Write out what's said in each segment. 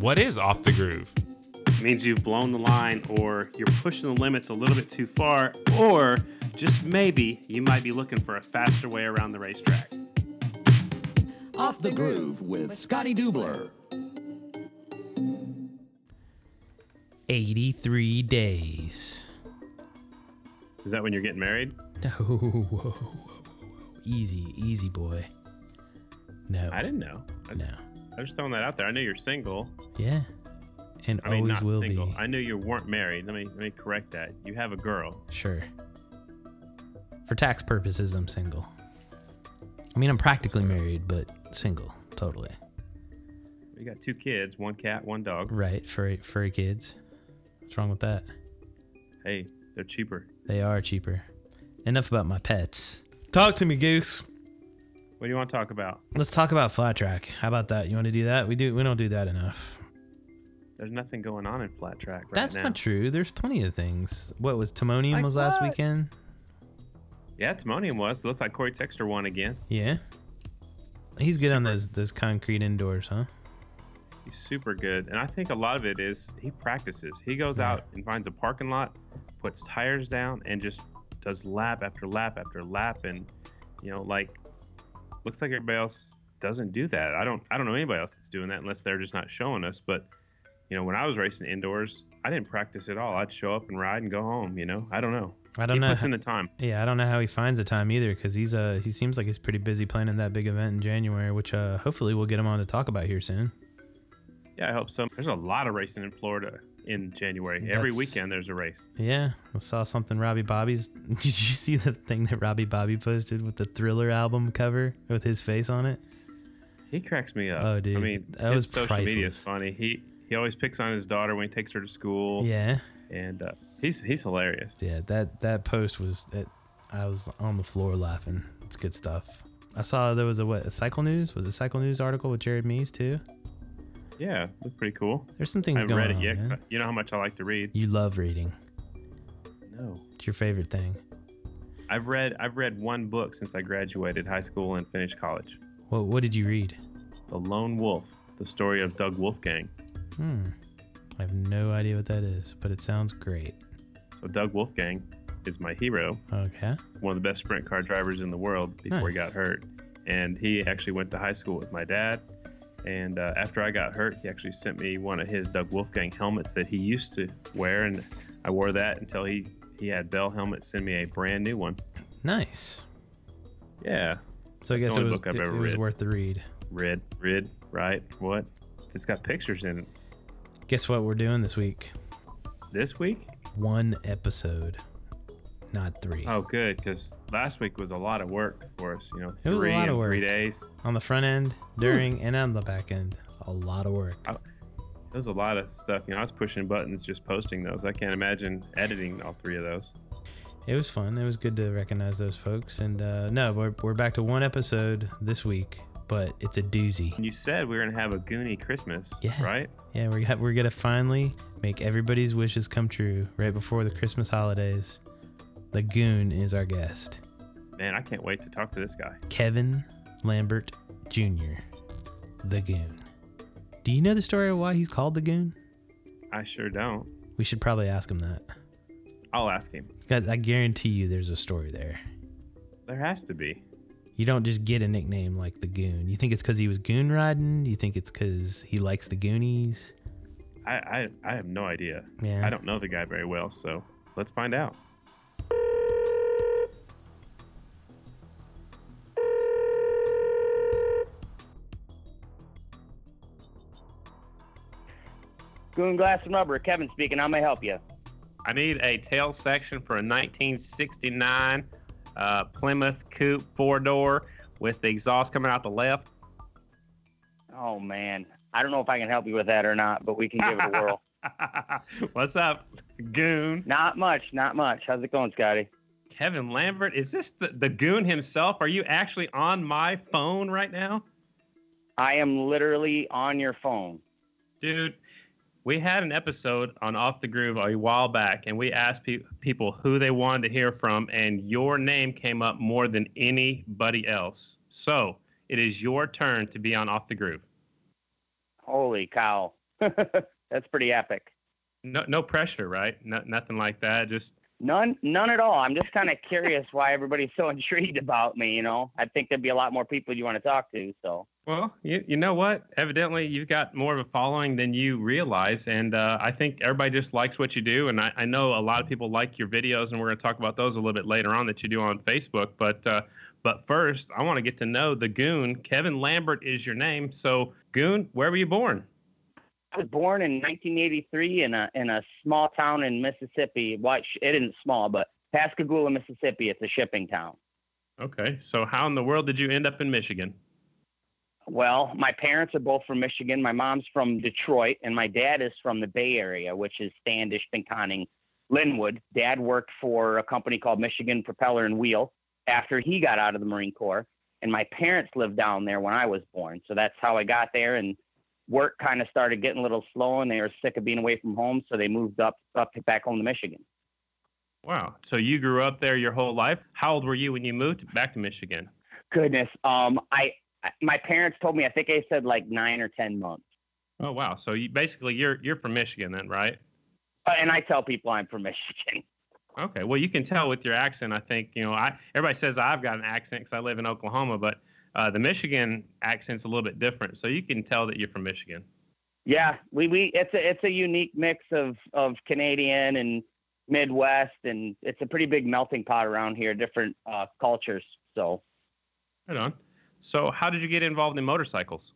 What is off the groove? It means you've blown the line or you're pushing the limits a little bit too far, or just maybe you might be looking for a faster way around the racetrack. Off the Groove with Scotty Dubler. 83 days. Is that when you're getting married? No, whoa, whoa, whoa, whoa. easy, easy boy. No, I didn't know. I, no, I'm just throwing that out there. I know you're single. yeah, and I mean, always not will single. be. I knew you weren't married. Let me let me correct that. You have a girl. Sure. For tax purposes, I'm single. I mean, I'm practically married, but single, totally. You got two kids, one cat, one dog. Right, furry, furry kids. What's wrong with that? Hey, they're cheaper. They are cheaper. Enough about my pets. Talk to me, Goose. What do you want to talk about? Let's talk about flat track. How about that? You want to do that? We do. We don't do that enough. There's nothing going on in flat track right That's now. not true. There's plenty of things. What was Timonium Like was last what? weekend? Yeah, Timonium was. It looked like Corey Texter won again. Yeah. He's good on Super. those those concrete indoors, huh? He's super good, and I think a lot of it is he practices. He goes out and finds a parking lot, puts tires down, and just does lap after lap after lap, and you know, like looks like everybody else doesn't do that. I don't, I don't know anybody else that's doing that unless they're just not showing us. But you know, when I was racing indoors, I didn't practice at all. I'd show up and ride and go home. You know, I don't know. I don't he know. puts how- in the time. yeah, I don't know how he finds the time either because he's uh he seems like he's pretty busy planning that big event in January, which uh hopefully we'll get him on to talk about here soon. Yeah, I hope so. There's a lot of racing in Florida in January. Every weekend there's a race. Yeah, I saw something Robbie Bobby's. Did you see the thing that Robbie Bobby posted with the Thriller album cover with his face on it? He cracks me up. Oh, dude, I mean, that his was social media is funny. He he always picks on his daughter when he takes her to school. Yeah, and uh, he's he's hilarious. yeah. That that post was it. I was on the floor laughing. It's good stuff. I saw there was a what a Cycle News was a Cycle News article with Jared Mees too. Yeah, looked pretty cool. There's some things I haven't going read it on. yet. 'cause man. I- you know how much I like to read. You love reading. No, It's your favorite thing. I've read I've read one book since I graduated high school and finished college. What what did you read? The Lone Wolf: The Story of Doug Wolfgang. Hmm. I have no idea what that is, but it sounds great. So Doug Wolfgang is my hero. Okay. one of the best sprint car drivers in the world before he Nice. got hurt. And he actually went to high school with my dad. And uh, after I got hurt, he actually sent me one of his Doug Wolfgang helmets that he used to wear, and I wore that until he he had Bell Helmet send me a brand new one. Nice. Yeah, So I guess it was book I've it, ever it was read. worth the read. Read, read, right? What? It's got pictures in it. Guess what we're doing this week? This week? One episode, not three. Oh, good, because last week was a lot of work for us. You know, It was a three lot of in three days. On the front end, during, and on the back end, a lot of work. It was a lot of stuff. You know, I was pushing buttons, just posting those. I can't imagine editing all three of those. It was fun. It was good to recognize those folks. And uh, no, we're, we're back to one episode this week, but it's a doozy. You said we were gonna have a Goonie Christmas, Yeah. right? Yeah, we're, we're going to finally make everybody's wishes come true right before the Christmas holidays. The Goon is our guest, Man, I can't wait to talk to this guy. Kevin Lambert Jr., the Goon. Do you know the story of why he's called the Goon? I sure don't. We should probably ask him that. I'll ask him. I guarantee you there's a story there. There has to be. You don't just get a nickname like the Goon. You think it's because he was goon riding? You think it's because he likes the Goonies? I, I I have no idea. Yeah. I don't know the guy very well, so let's find out. Goon Glass and Rubber, Kevin speaking. How may I help you? I need a tail section for a 1969 uh, Plymouth Coupe four door with the exhaust coming out the left. Oh man, I don't know if I can help you with that or not, but we can give it a whirl. What's up, Goon? Not much, not much. How's it going, Scotty? Kevin Lambert, is this the, the Goon himself? Are you actually on my phone right now? I am literally on your phone. Dude, we had an episode on Off the Groove a while back, and we asked pe- people who they wanted to hear from, and your name came up more than anybody else. So it is your turn to be on Off the Groove. Holy cow! That's pretty epic. No, no pressure, right? No, nothing like that. Just None, none at all. I'm just kind of curious why everybody's so intrigued about me. You know, I think there'd be a lot more people you want to talk to. So well, you, you know what? Evidently, you've got more of a following than you realize, and uh, I think everybody just likes what you do. And I, I know a lot of people like your videos, and we're going to talk about those a little bit later on that you do on Facebook. But uh, but first, I want to get to know the Goon. Kevin Lambert is your name. So, Goon, where were you born? I was born in 1983 in a in a small town in Mississippi. What it isn't small, but Pascagoula, Mississippi. It's a shipping town. Okay, so how in the world did you end up in Michigan? Well, my parents are both from Michigan. My mom's from Detroit, and my dad is from the Bay Area, which is Standish, Pinconning, Linwood. Dad worked for a company called Michigan Propeller and Wheel after he got out of the Marine Corps, and my parents lived down there when I was born. So that's how I got there, and work kind of started getting a little slow and they were sick of being away from home. So they moved up, up back home to Michigan. Wow. So you grew up there your whole life. How old were you when you moved back to Michigan? Goodness. Um, I, my parents told me, I think I said like nine or 10 months. Oh, wow. So you basically you're, you're from Michigan then, right? Uh, and I tell people I'm from Michigan. Okay. Well, you can tell with your accent. I think, you know, I, everybody says I've got an accent because I live in Oklahoma, but uh, the Michigan accent's a little bit different, so you can tell that you're from Michigan. Yeah, we, we it's a it's a unique mix of of Canadian and Midwest, and it's a pretty big melting pot around here, different uh, cultures. So, right on. So, how did you get involved in motorcycles?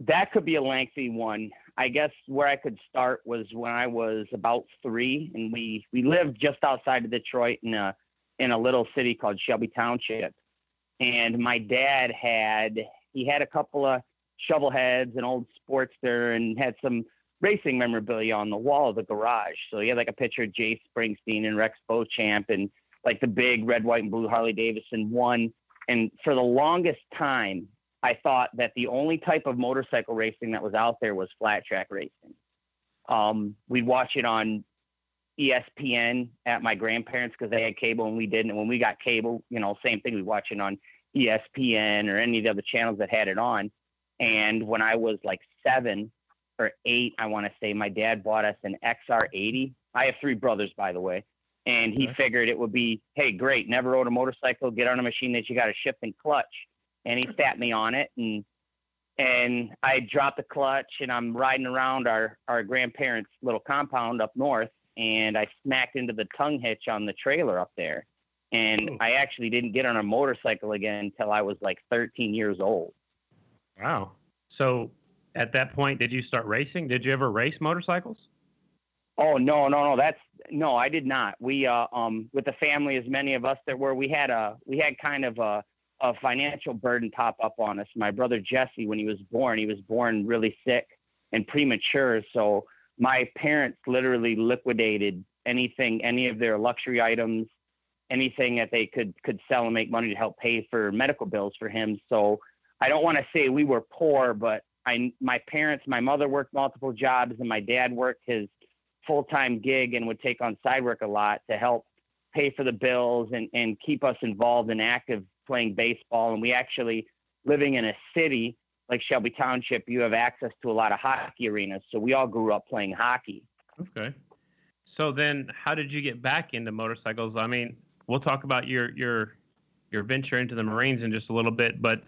That could be a lengthy one. I guess where I could start was when I was about three, and we we lived just outside of Detroit in a in a little city called Shelby Township, and my dad had he had a couple of shovel heads, an old Sportster, and had some racing memorabilia on the wall of the garage. So he had like a picture of Jay Springsteen and Rex Beauchamp and like the big red, white, and blue Harley Davidson one. And for the longest time, I thought that the only type of motorcycle racing that was out there was flat track racing. Um, we'd watch it on ESPN at my grandparents because they had cable and we didn't. And when we got cable, you know, same thing. We watch it on ESPN or any of the other channels that had it on. And when I was like seven or eight, I want to say, my dad bought us an XR80. I have three brothers, by the way. And he okay. figured it would be, hey, great, never rode a motorcycle, get on a machine that you got to shift and clutch. And he sat me on it and and I dropped the clutch and I'm riding around our, our grandparents' little compound up north and I smacked into the tongue hitch on the trailer up there. And oh. I actually didn't get on a motorcycle again until I was like 13 years old. Wow. So at that point, did you start racing? Did you ever race motorcycles? Oh no, no, no. That's no, I did not. We uh um with the family, as many of us there were, we had a we had kind of a a financial burden pop up on us. My brother Jesse, when he was born, he was born really sick and premature. So my parents literally liquidated anything, any of their luxury items, anything that they could could sell and make money to help pay for medical bills for him. So I don't want to say we were poor, but I my parents, my mother worked multiple jobs, and my dad worked his full time gig and would take on side work a lot to help pay for the bills and and keep us involved and active playing baseball. And we actually living in a city like Shelby Township, you have access to a lot of hockey arenas. So we all grew up playing hockey. Okay. So then how did you get back into motorcycles? I mean, we'll talk about your your your venture into the Marines in just a little bit, but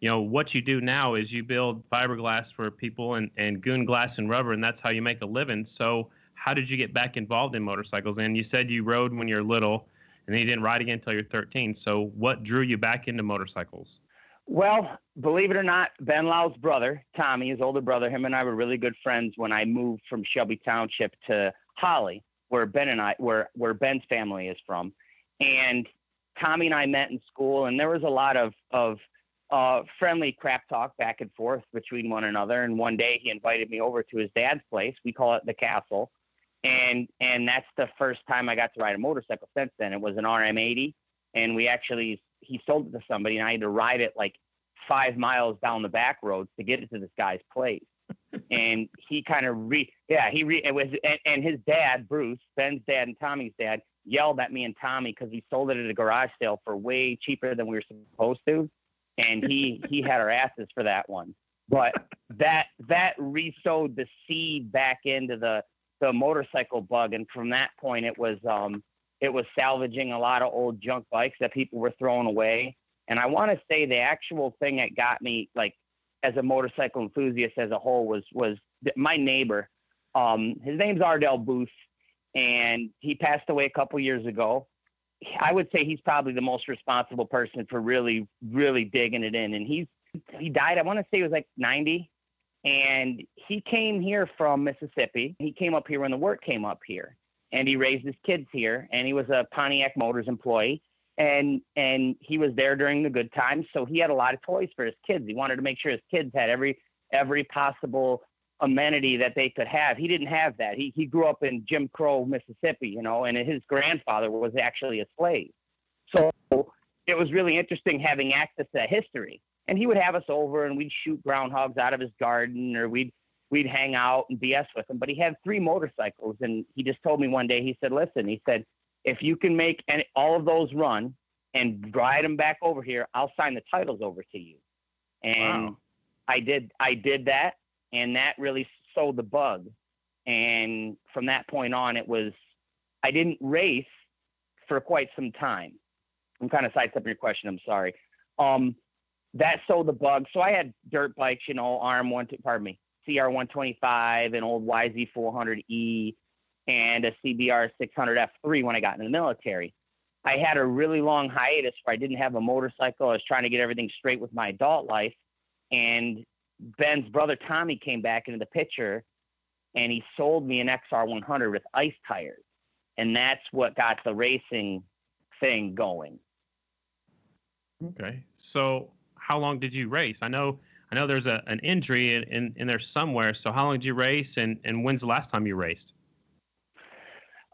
you know what you do now is you build fiberglass for people and, and goon glass and rubber and that's how you make a living so how did you get back involved in motorcycles and you said you rode when you're little and then you didn't ride again until you're 13 so what drew you back into motorcycles well, believe it or not, Ben Lowe's brother, Tommy, his older brother, him and I were really good friends when I moved from Shelby Township to Holly, where Ben and I, where where Ben's family is from, and Tommy and I met in school, and there was a lot of of uh, friendly crap talk back and forth between one another. And one day he invited me over to his dad's place. We call it the Castle, and and that's the first time I got to ride a motorcycle. Since then, it was an RM80, and we actually he sold it to somebody, and I had to ride it like five miles down the back roads to get it to this guy's place. and he kind of re yeah he re it was and, and his dad Bruce Ben's dad and Tommy's dad yelled at me and Tommy because he sold it at a garage sale for way cheaper than we were supposed to, and he he had our asses for that one. but that that re-sowed the seed back into the the motorcycle bug, and from that point, it was um, it was salvaging a lot of old junk bikes that people were throwing away. And I want to say the actual thing that got me like as a motorcycle enthusiast as a whole was was my neighbor. Um, his name's Ardell Booth, and he passed away a couple years ago. I would say he's probably the most responsible person for really, really digging it in. And he's he died. I want to say he was like 90, and he came here from Mississippi. He came up here when the work came up here, and he raised his kids here. And he was a Pontiac Motors employee, and and he was there during the good times. So he had a lot of toys for his kids. He wanted to make sure his kids had every every possible amenity that they could have. He didn't have that. He he grew up in Jim Crow, Mississippi, you know, and his grandfather was actually a slave. So it was really interesting having access to that history and he would have us over and we'd shoot groundhogs out of his garden or we'd we'd hang out and BS with him. But he had three motorcycles and he just told me one day, he said, Listen, he said, if you can make any, all of those run and ride them back over here, I'll sign the titles over to you. And wow. I did I did that and that really sold the bug. And from that point on it was I didn't race for quite some time. I'm kind of sidestepping your question, I'm sorry. Um, that sold the bug. So I had dirt bikes, you know, RM one, to pardon me, CR one twenty five, an old YZ four hundred E, and a CBR six hundred F three when I got in the military. I had a really long hiatus where I didn't have a motorcycle. I was trying to get everything straight with my adult life, and Ben's brother Tommy came back into the picture, and he sold me an XR one hundred with ice tires, and that's what got the racing thing going. Okay, so how long did you race? I know I know there's a, an injury in, in, in there somewhere. So how long did you race and, and when's the last time you raced?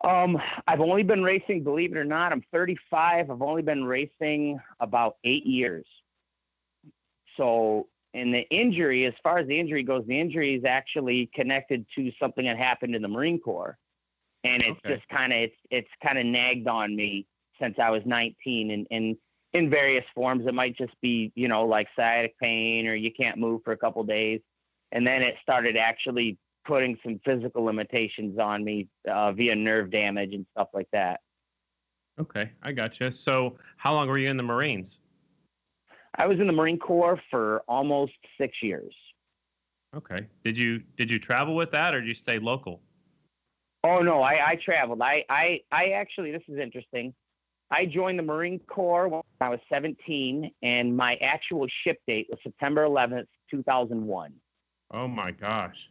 Um, I've only been racing, believe it or not, I'm 35. I've only been racing about eight years. So, and the injury, as far as the injury goes, the injury is actually connected to something that happened in the Marine Corps. And it's okay. just kind of, it's, it's kind of nagged on me since I was 19 and, and in various forms. It might just be, you know, like sciatic pain or you can't move for a couple days. And then it started actually putting some physical limitations on me uh, via nerve damage and stuff like that. Okay, I gotcha. So, how long were you in the Marines? I was in the Marine Corps for almost six years. Okay. Did you did you travel with that, or did you stay local? Oh no, I, I traveled. I, I I actually this is interesting. I joined the Marine Corps when I was 17, and my actual ship date was September 11th, 2001. Oh my gosh.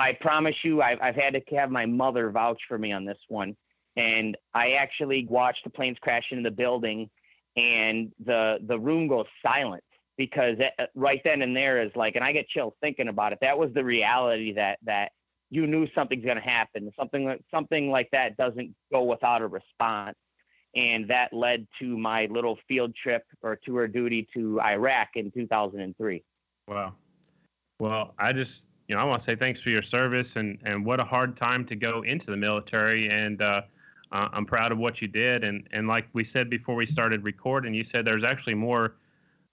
I promise you, I've, I've had to have my mother vouch for me on this one. And I actually watched the planes crash into the building, and the the room goes silent because it, right then and there is like, and I get chills thinking about it. That was the reality that that you knew something's going to happen. Something something like that doesn't go without a response and that led to my little field trip or tour duty to Iraq in 2003. Wow. Well, I just, you know, I want to say thanks for your service and, and what a hard time to go into the military. And uh, uh, I'm proud of what you did. And, and like we said before we started recording, you said there's actually more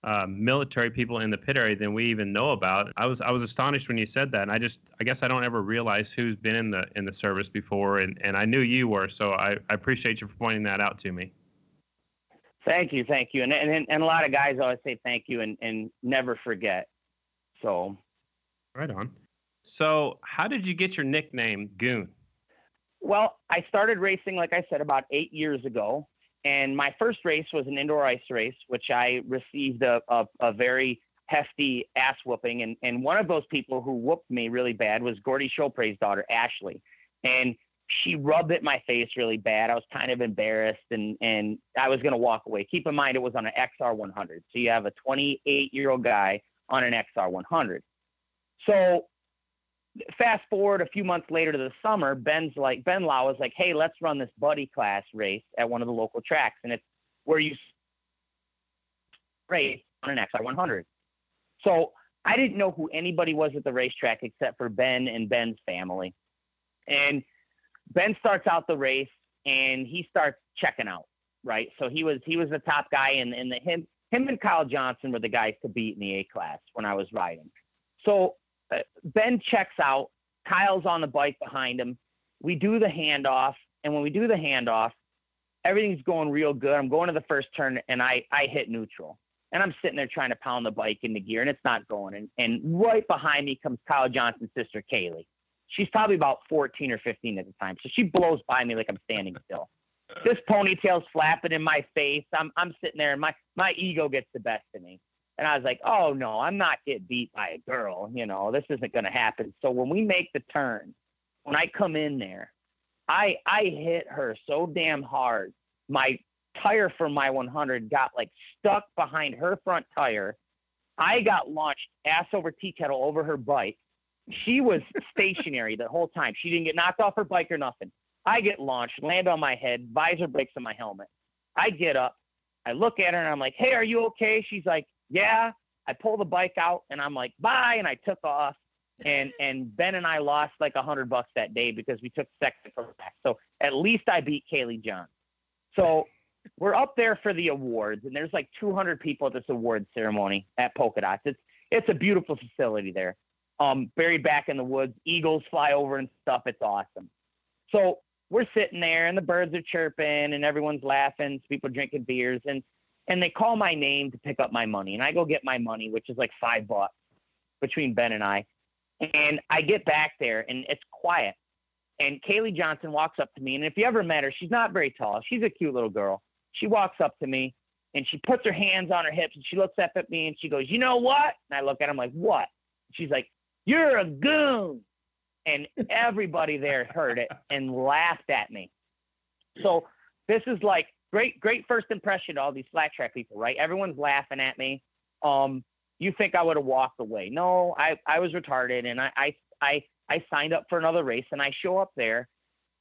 uh, military people in the pit area than we even know about. I was I was astonished when you said that, and I just I guess I don't ever realize who's been in the in the service before, and, and I knew you were, so I, I appreciate you for pointing that out to me. Thank you, thank you, and and and a lot of guys always say thank you and and never forget. So, right on. So, how did you get your nickname Goon? Well, I started racing, like I said, about eight years ago. And my first race was an indoor ice race, which I received a, a, a very hefty ass whooping. And, and one of those people who whooped me really bad was Gordy Chopre's daughter, Ashley. And she rubbed at my face really bad. I was kind of embarrassed and, and I was going to walk away. Keep in mind, it was on an XR 100. So you have a 28 year old guy on an XR 100. So fast forward a few months later to the summer, Ben's like Ben Lowe was like, "Hey, let's run this buddy class race at one of the local tracks, and it's where you race on an XR 100." So I didn't know who anybody was at the racetrack except for Ben and Ben's family, and Ben starts out the race and he starts checking out. Right, so he was he was the top guy, and and the him him and Kyle Johnson were the guys to beat in the A class when I was riding. So Ben checks out. Kyle's on the bike behind him. We do the handoff, and when we do the handoff, everything's going real good. I'm going to the first turn, and I I hit neutral, and I'm sitting there trying to pound the bike into gear, and it's not going. And and right behind me comes Kyle Johnson's sister Kaylee. She's probably about 14 or 15 at the time, so she blows by me like I'm standing still. This ponytail's flapping in my face. I'm I'm sitting there, and my my ego gets the best of me. And I was like, oh no, I'm not getting beat by a girl. You know, this isn't going to happen. So when we make the turn, when I come in there, I I hit her so damn hard. My tire for my 100 got like stuck behind her front tire. I got launched ass over tea kettle over her bike. She was stationary the whole time. She didn't get knocked off her bike or nothing. I get launched, land on my head, visor breaks on my helmet. I get up, I look at her and I'm like, "Hey, are you okay?" She's like, yeah. I pull the bike out and I'm like, bye. And I took off. And and Ben and I lost like a hundred bucks that day because we took second from back. So at least I beat Kaylee John. So we're up there for the awards, and there's like 200 people at this award ceremony at Polka Dots. It's it's a beautiful facility there. Um, buried back in the woods, eagles fly over and stuff. It's awesome. So we're sitting there, and the birds are chirping, and everyone's laughing. People drinking beers, and and they call my name to pick up my money. And I go get my money, which is like five bucks between Ben and I. And I get back there and it's quiet. And Kaylee Johnson walks up to me. And if you ever met her, she's not very tall. She's a cute little girl. She walks up to me and she puts her hands on her hips and she looks up at me and she goes, You know what? And I look at him like, What? She's like, You're a goon. And everybody there heard it and laughed at me. So this is like great, great first impression to all these flat track people, right? Everyone's laughing at me. Um, you think I would have walked away? No, I, I was retarded, and I, I, I, I signed up for another race, and I show up there,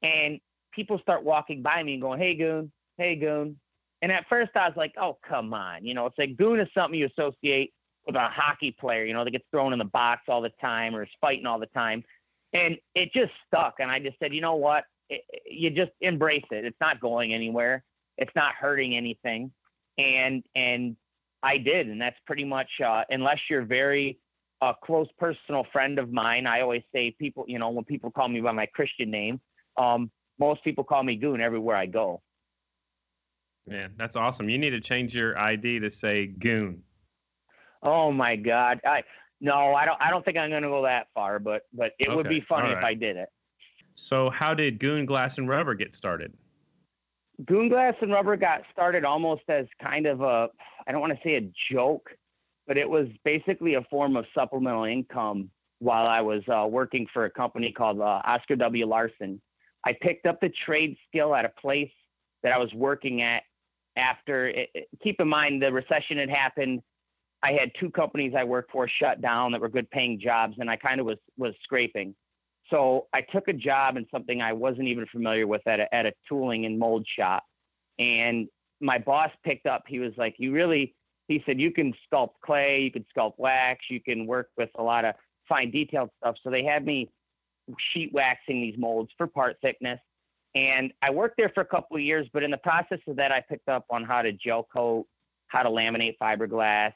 and people start walking by me and going, "Hey, goon, hey, goon." And at first, I was like, "Oh, come on," you know, it's like goon is something you associate with a hockey player, you know, that gets thrown in the box all the time or is fighting all the time, and it just stuck. And I just said, you know what? It, you just embrace it. It's not going anywhere. It's not hurting anything. And and I did, and that's pretty much uh, unless you're very a close personal friend of mine. I always say people, you know, when people call me by my Christian name, um, most people call me Goon everywhere I go. Man, that's awesome. You need to change your ID to say Goon. Oh my God! I no, I don't. I don't think I'm going to go that far, but but it okay. would be funny right. if I did it. So, how did Goon Glass and Rubber get started? Goon Glass and Rubber got started almost as kind of a, I don't want to say a joke, but it was basically a form of supplemental income while I was uh, working for a company called uh, Oscar W. Larson. I picked up the trade skill at a place that I was working at after. It, keep in mind, the recession had happened. I had two companies I worked for shut down that were good paying jobs, and I kind of was was scraping. So I took a job in something I wasn't even familiar with at a, at a tooling and mold shop. And my boss picked up, he was like, You really, he said, you can sculpt clay, you can sculpt wax, you can work with a lot of fine detailed stuff. So they had me sheet waxing these molds for part thickness. And I worked there for a couple of years, but in the process of that, I picked up on how to gel coat, how to laminate fiberglass,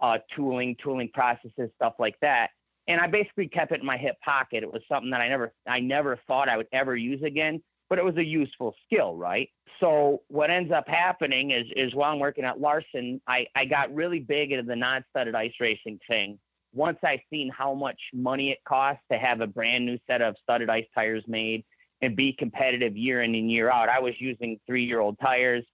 uh, tooling, tooling processes, stuff like that and I basically kept it in my hip pocket. It was something that I never I never thought I would ever use again, but it was a useful skill, right? So what ends up happening is is while I'm working at Larson, I, I got really big into the non-studded ice racing thing. Once I seen how much money it costs to have a brand new set of studded ice tires made and be competitive year in and year out, I was using three-year-old tires.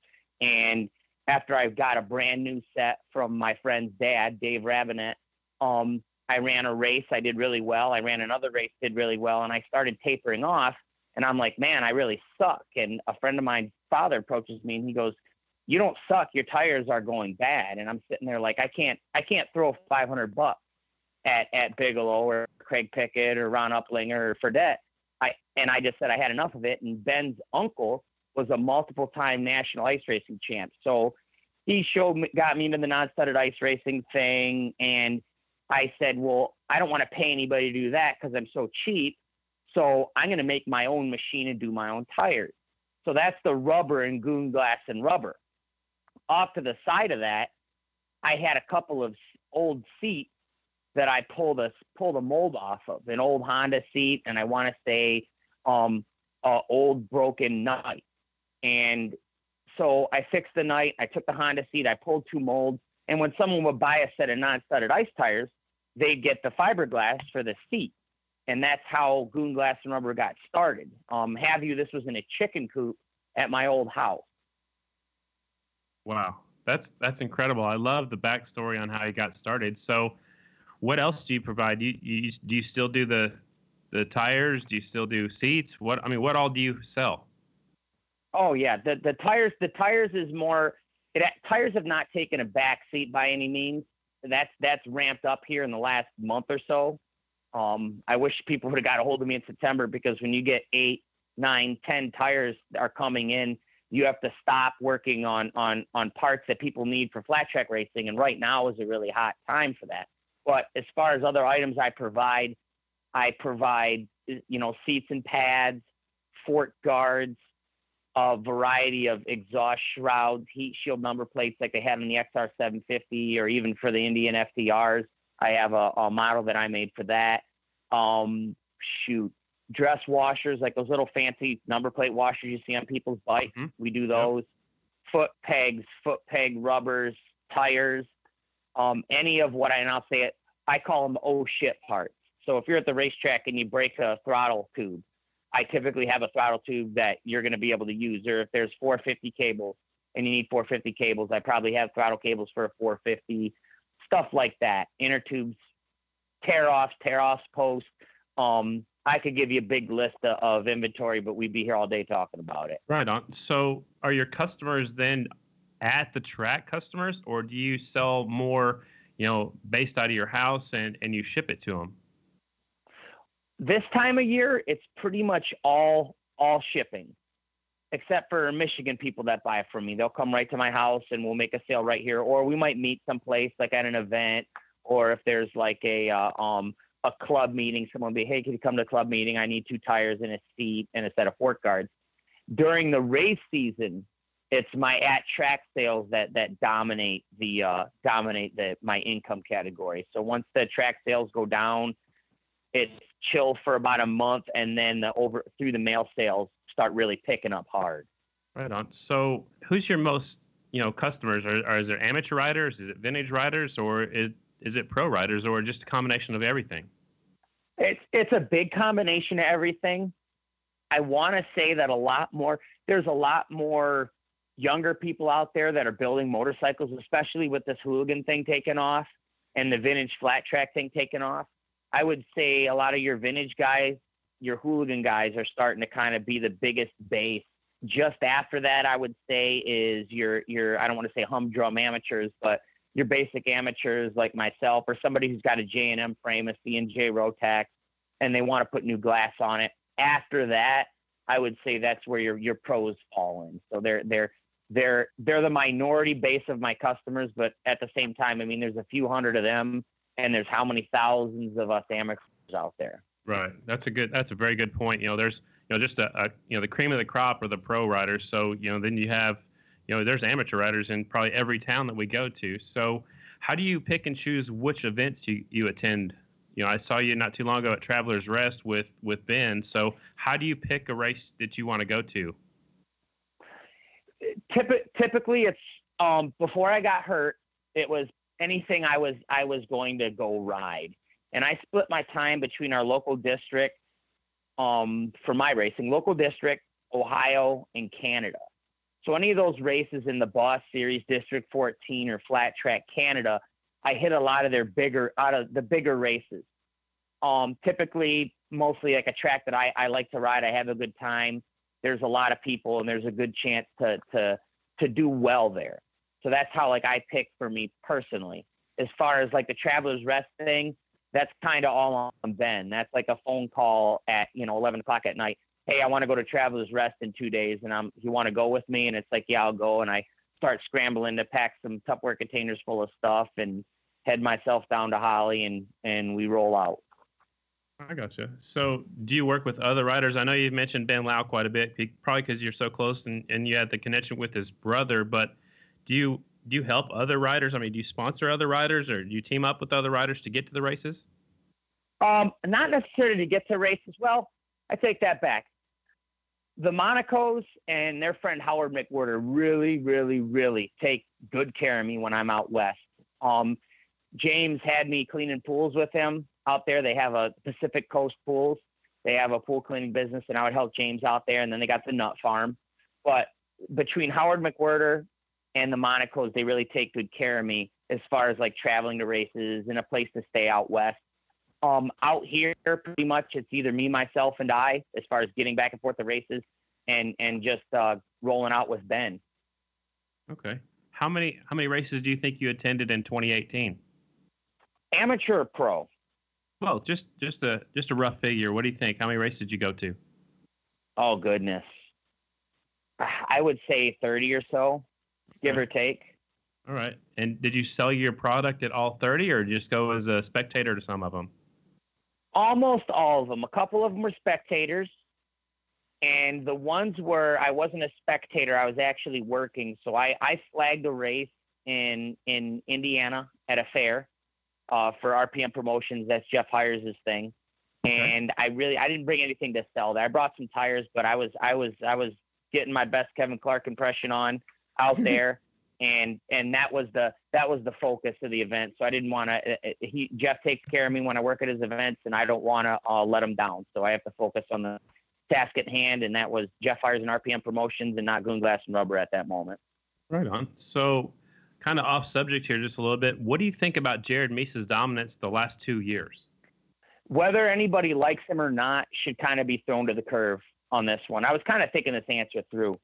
And after I got a brand new set from my friend's dad, Dave Rabinet, um, I ran a race, I did really well. I ran another race, did really well, and I started tapering off. And I'm like, man, I really suck. And a friend of mine's father approaches me and he goes, "You don't suck. Your tires are going bad." And I'm sitting there like, I can't, I can't throw 500 bucks at at Bigelow or Craig Pickett or Ron Uplinger or Fredette. I and I just said I had enough of it. And Ben's uncle was a multiple-time national ice racing champ, so he showed me, got me into the non-studded ice racing thing, and I said, well, I don't want to pay anybody to do that because I'm so cheap. So I'm going to make my own machine and do my own tires. So that's the rubber and goon glass and rubber. Off to the side of that, I had a couple of old seats that I pulled a pulled a mold off of an old Honda seat, and I want to say um, a old broken nut. And so I fixed the night. I took the Honda seat. I pulled two molds. And when someone would buy a set of non-studded ice tires, they'd get the fiberglass for the seat. And that's how Goon Glass and Rubber got started. Um, have you? This was in a chicken coop at my old house. Wow, that's that's incredible. I love the backstory on how you got started. So, what else do you provide? Do you, you do you still do the the tires? Do you still do seats? What I mean, what all do you sell? Oh yeah, the the tires the tires is more. It tires have not taken a back seat by any means. That's that's ramped up here in the last month or so. Um, I wish people would have got a hold of me in September because when you get eight, nine, ten tires are coming in, you have to stop working on on on parts that people need for flat track racing. And right now is a really hot time for that. But as far as other items I provide, I provide you know seats and pads, fork guards, a variety of exhaust shrouds, heat shield number plates like they have in the XR 750 or even for the Indian FTRs. I have a, a model that I made for that. Um, shoot, dress washers like those little fancy number plate washers you see on people's bikes. Mm-hmm. We do those. Yep. Foot pegs, foot peg rubbers, tires, um, any of what I now say it. I call them oh shit parts. So if you're at the racetrack and you break a throttle tube, I typically have a throttle tube that you're going to be able to use. Or if there's 450 cables and you need 450 cables, I probably have throttle cables for a 450, stuff like that. Inner tubes, tear offs, tear offs, posts. Um, I could give you a big list of inventory, but we'd be here all day talking about it. Right on. So, are your customers then at the track customers, or do you sell more, you know, based out of your house and and you ship it to them? This time of year, it's pretty much all all shipping, except for Michigan people that buy from me. They'll come right to my house and we'll make a sale right here, or we might meet someplace like at an event, or if there's like a uh, um a club meeting, someone will be, hey, can you come to a club meeting? I need two tires and a seat and a set of fork guards. During the race season, it's my at track sales that that dominate the uh, dominate the my income category. So once the track sales go down, it's chill for about a month, and then the over through the mail sales start really picking up hard. Right on. So, who's your most you know customers? Are, are is there amateur riders? Is it vintage riders, or is is it pro riders, or just a combination of everything? It's it's a big combination of everything. I want to say that a lot more. There's a lot more younger people out there that are building motorcycles, especially with this hooligan thing taking off and the vintage flat track thing taking off. I would say a lot of your vintage guys, your hooligan guys are starting to kind of be the biggest base. Just after that, I would say is your your I don't want to say humdrum amateurs, but your basic amateurs like myself or somebody who's got a J&M frame, a C&J Rotax, and they want to put new glass on it. After that, I would say that's where your your pros fall in. So they're they're they're they're the minority base of my customers, but at the same time, I mean, there's a few hundred of them and there's how many thousands of us amateurs out there. Right. That's a good. That's a very good point. You know, there's you know just a, a you know the cream of the crop are the pro riders. So you know then you have you know there's amateur riders in probably every town that we go to. So how do you pick and choose which events you you attend? You know, I saw you not too long ago at Travelers Rest with with Ben. So how do you pick a race that you want to go to? typically, it's um, before I got hurt. It was anything I was I was going to go ride. And I split my time between our local district um, for my racing, local district, Ohio, and Canada. So any of those races in the Boss Series, District 14, or Flat Track Canada, I hit a lot of their bigger out of the bigger races. Um, typically, mostly like a track that I, I like to ride. I have a good time. There's a lot of people, and there's a good chance to to to do well there. So that's how like I pick for me personally. As far as like the traveler's rest thing, that's kind of all on Ben. That's like a phone call at you know 11 o'clock at night. Hey, I want to go to traveler's rest in two days, and I'm you want to go with me? And it's like yeah, I'll go. And I start scrambling to pack some Tupperware containers full of stuff and head myself down to Holly, and and we roll out. I gotcha. So, do you work with other writers? I know you mentioned Ben Lowe quite a bit, probably because you're so close and, and you had the connection with his brother. But do you do you help other riders? I mean, do you sponsor other riders, or do you team up with other riders to get to the races? Um, not necessarily to get to races. Well, I take that back. The Monacos and their friend Howard McWhirter really, really, really take good care of me when I'm out west. Um, James had me cleaning pools with him out there. They have a Pacific Coast Pools. They have a pool cleaning business, and I would help James out there. And then they got the nut farm. But between Howard McWhirter and the Monacos, they really take good care of me as far as like traveling to races and a place to stay out west. Um, out here, pretty much it's either me, myself, and I as far as getting back and forth to races, and and just uh, rolling out with Ben. Okay. How many how many races do you think you attended in 2018? Amateur or pro? Well, just just a just a rough figure. What do you think? How many races did you go to? Oh goodness, I would say 30 or so, give Okay. or take. All right. And did you sell your product at all 30, or just go as a spectator to some of them? Almost all of them. A couple of them were spectators, and the ones where I wasn't a spectator, I was actually working. So I I flagged a race in in Indiana at a fair uh, for RPM Promotions. That's Jeff Hires' thing, and I really I didn't bring anything to sell there. I brought some tires, but I was I was I was getting my best Kevin Clark impression on out there. And and that was the that was the focus of the event. So I didn't want to. He Jeff takes care of me when I work at his events, and I don't want to uh, let him down. So I have to focus on the task at hand, and that was Jeff Hires and RPM Promotions, and not Goon Glass and Rubber at that moment. Right on. So, kind of off subject here just a little bit. What do you think about Jared Mees's dominance the last two years? Whether anybody likes him or not should kind of be thrown to the curve on this one. I was kind of thinking this answer through.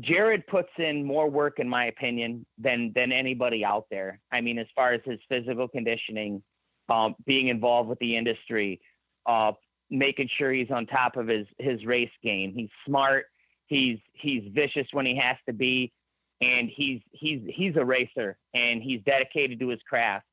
Jared puts in more work, in my opinion, than than anybody out there. I mean, as far as his physical conditioning, um, being involved with the industry, uh, making sure he's on top of his his race game. He's smart. He's he's vicious when he has to be, and he's he's he's a racer, and he's dedicated to his craft.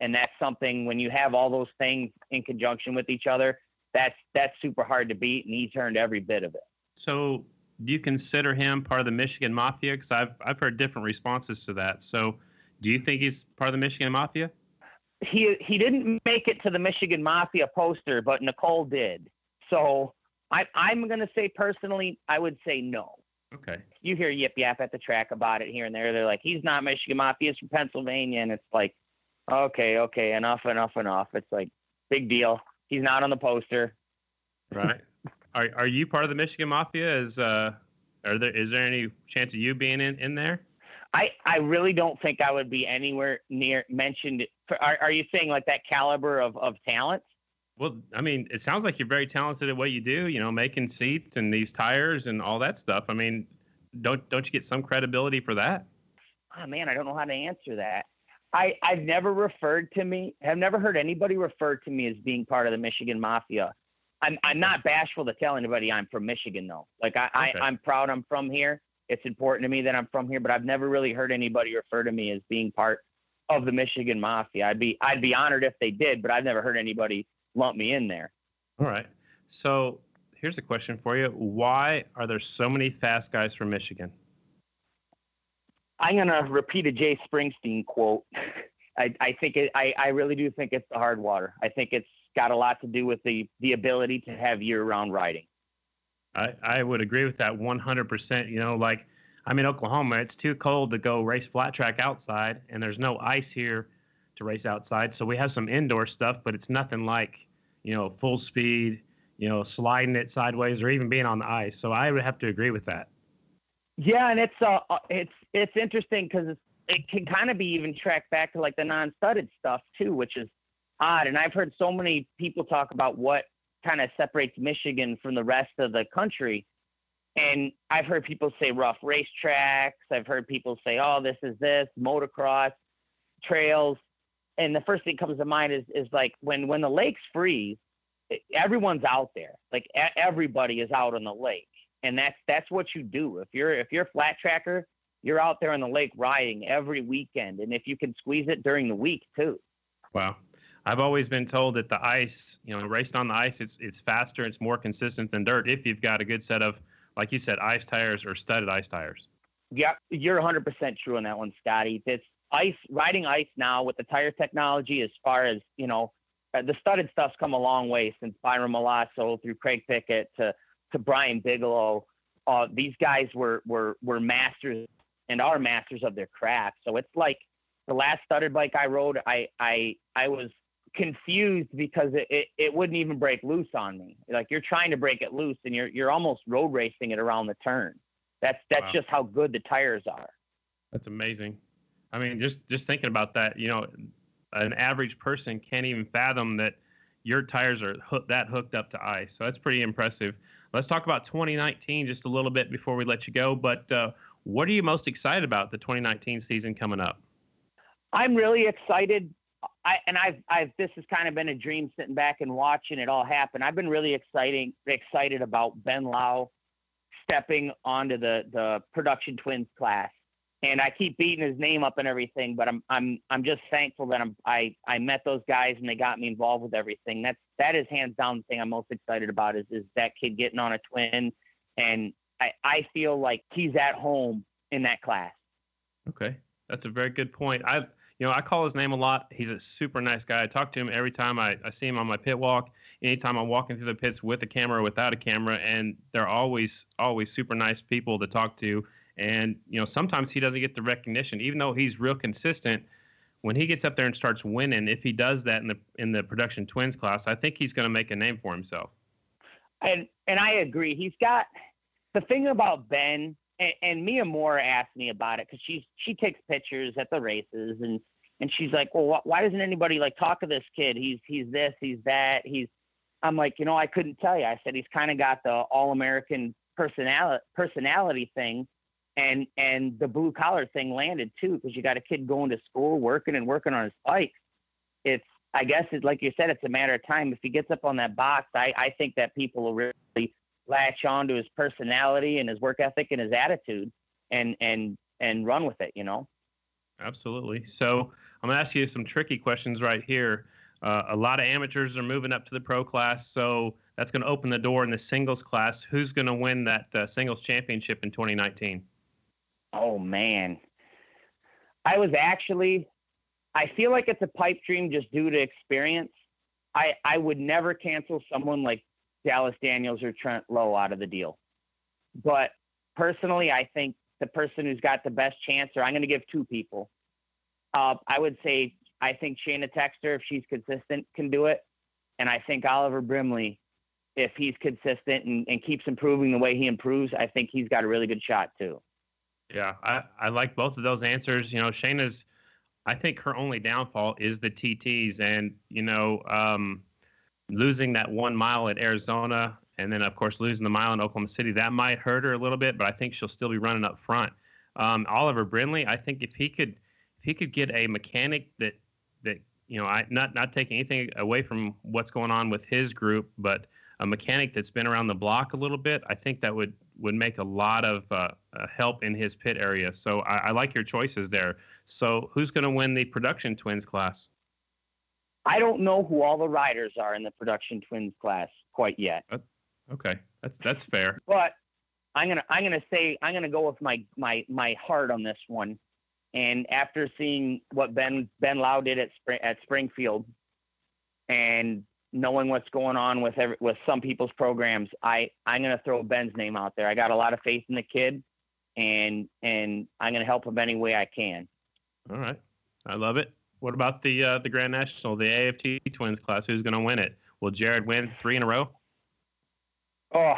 And that's something when you have all those things in conjunction with each other, that's that's super hard to beat, and he turned every bit of it. So, do you consider him part of the Michigan Mafia? Because I've I've heard different responses to that. So, do you think he's part of the Michigan Mafia? he he didn't make it to the Michigan Mafia poster, but Nicole did. So I, I'm going to say personally, I would say no. Okay. You hear yip yap at the track about it here and there. They're like, he's not Michigan Mafia, he's from Pennsylvania, and it's like, okay, okay, enough, enough, enough. It's like big deal. He's not on the poster. Right. Are are you part of the Michigan Mafia? Is uh, are there is there any chance of you being in in there? I, I really don't think I would be anywhere near mentioned. Are, are you saying like that caliber of, of talent? Well, I mean, it sounds like you're very talented at what you do. You know, making seats and these tires and all that stuff. I mean, don't don't you get some credibility for that? oh man, I don't know how to answer that. I, I've never referred to me, have never heard anybody refer to me as being part of the Michigan Mafia. I'm, I'm not bashful to tell anybody I'm from Michigan though. Like I, Okay. I, I'm proud I'm from here. It's important to me that I'm from here, but I've never really heard anybody refer to me as being part of the Michigan Mafia. I'd be, I'd be honored if they did, but I've never heard anybody lump me in there. All right. So here's a question for you: Why are there so many fast guys from Michigan? I'm gonna repeat a Jay Springsteen quote. I, I think it, I, I really do think it's the hard water. I think it's got a lot to do with the the ability to have year round riding. I, I would agree with that 100%. You know, like I'm in Oklahoma, it's too cold to go race flat track outside, and there's no ice here to race outside. So we have some indoor stuff, but it's nothing like, you know, full speed, you know, sliding it sideways or even being on the ice. So I would have to agree with that. Yeah, and it's uh uh, it's it's interesting because it can kind of be even tracked back to like the non-studded stuff too, which is odd. And I've heard so many people talk about what kind of separates Michigan from the rest of the country. And I've heard people say rough racetracks. I've heard people say, "Oh, this is this motocross trails." And the first thing that comes to mind is is like when when the lakes freeze, everyone's out there. Like everybody is out on the lake and that's that's what you do. If you're if you're a flat tracker, you're out there on the lake riding every weekend, and if you can squeeze it during the week too. Wow. I've always been told that the ice, you know, racing on the ice, it's it's faster, it's more consistent than dirt if you've got a good set of, like you said, ice tires or studded ice tires. Yeah, you're 100% true on that one, Scotty. It's ice riding ice now with the tire technology. As far as you know, uh, the studded stuff's come a long way since Byron Milazzo through Craig Pickett to to Brian Bigelow. Uh, these guys were were were masters and are masters of their craft. So it's like the last studded bike I rode, I I I was confused because it, it, it wouldn't even break loose on me. Like you're trying to break it loose and you're you're almost road racing it around the turn. That's that's Wow. just how good the tires are. That's amazing. I mean, just just thinking about that, you know, an average person can't even fathom that your tires are hook, that hooked up to ice. So that's pretty impressive. Let's talk about 2019 just a little bit before we let you go. But uh, what are you most excited about the 2019 season coming up? I'm really excited. I and I've I've this has kind of been a dream sitting back and watching it all happen. I've been really exciting excited about Ben Lowe stepping onto the the production twins class. And I keep beating his name up and everything, but I'm I'm I'm just thankful that I'm I I met those guys and they got me involved with everything. That's that is hands down the thing I'm most excited about is is that kid getting on a twin and I, I feel like he's at home in that class. Okay, that's a very good point. I, you know, I call his name a lot. He's a super nice guy. I talk to him every time I, I see him on my pit walk. Anytime I'm walking through the pits with a camera or without a camera, and they're always always super nice people to talk to. And you know, sometimes he doesn't get the recognition, even though he's real consistent. When he gets up there and starts winning, if he does that in the in the production twins class, I think he's going to make a name for himself. and and I agree. He's got the thing about Ben and, and Mia Moore asked me about it because she's she takes pictures at the races and and she's like, well, wh- why doesn't anybody like talk to this kid? He's he's this, he's that, he's. I'm like, you know, I couldn't tell you. I said he's kind of got the all American personality personality thing, and and the blue collar thing landed too because you got a kid going to school, working and working on his bike. It's I guess it's like you said, it's a matter of time. If he gets up on that box, I, I think that people will really latch on to his personality and his work ethic and his attitude and and and run with it, you know. Absolutely. So I'm going to ask you some tricky questions right here. Uh, a lot of amateurs are moving up to the pro class, so that's going to open the door in the singles class. Who's going to win that uh, singles championship in 2019? Oh man. I was actually I feel like it's a pipe dream just due to experience. I I would never cancel someone like Dallas Daniels or Trent Lowe out of the deal. But personally, I think the person who's got the best chance, or I'm going to give two people. Uh, I would say I think Shayna Texter, if she's consistent, can do it, and I think Oliver Brindley, if he's consistent and, and keeps improving the way he improves, I think he's got a really good shot too. Yeah, I, I like both of those answers. You know, Shayna's, I think her only downfall is the TTs, and you know, um, losing that one mile at Arizona, and then of course losing the mile in Oklahoma City, that might hurt her a little bit. But I think she'll still be running up front. Um, Oliver Brindley, I think if he could, if he could get a mechanic that that you know, I not not taking anything away from what's going on with his group, but a mechanic that's been around the block a little bit, I think that would would make a lot of uh, uh, help in his pit area. So I, I like your choices there. So who's going to win the production twins class? I don't know who all the riders are in the production twins class quite yet, Okay, that's that's fair. but I'm gonna I'm gonna say I'm gonna go with my my my heart on this one. And after seeing what Ben Ben Lowe did at Spring, at Springfield, and knowing what's going on with every, with some people's programs, I I'm gonna throw Ben's name out there. I got a lot of faith in the kid, and and I'm gonna help him any way I can. All right, I love it. What about the uh, the Grand National, the AFT twins class? Who's going to win it? Will Jared win three in a row? Oh,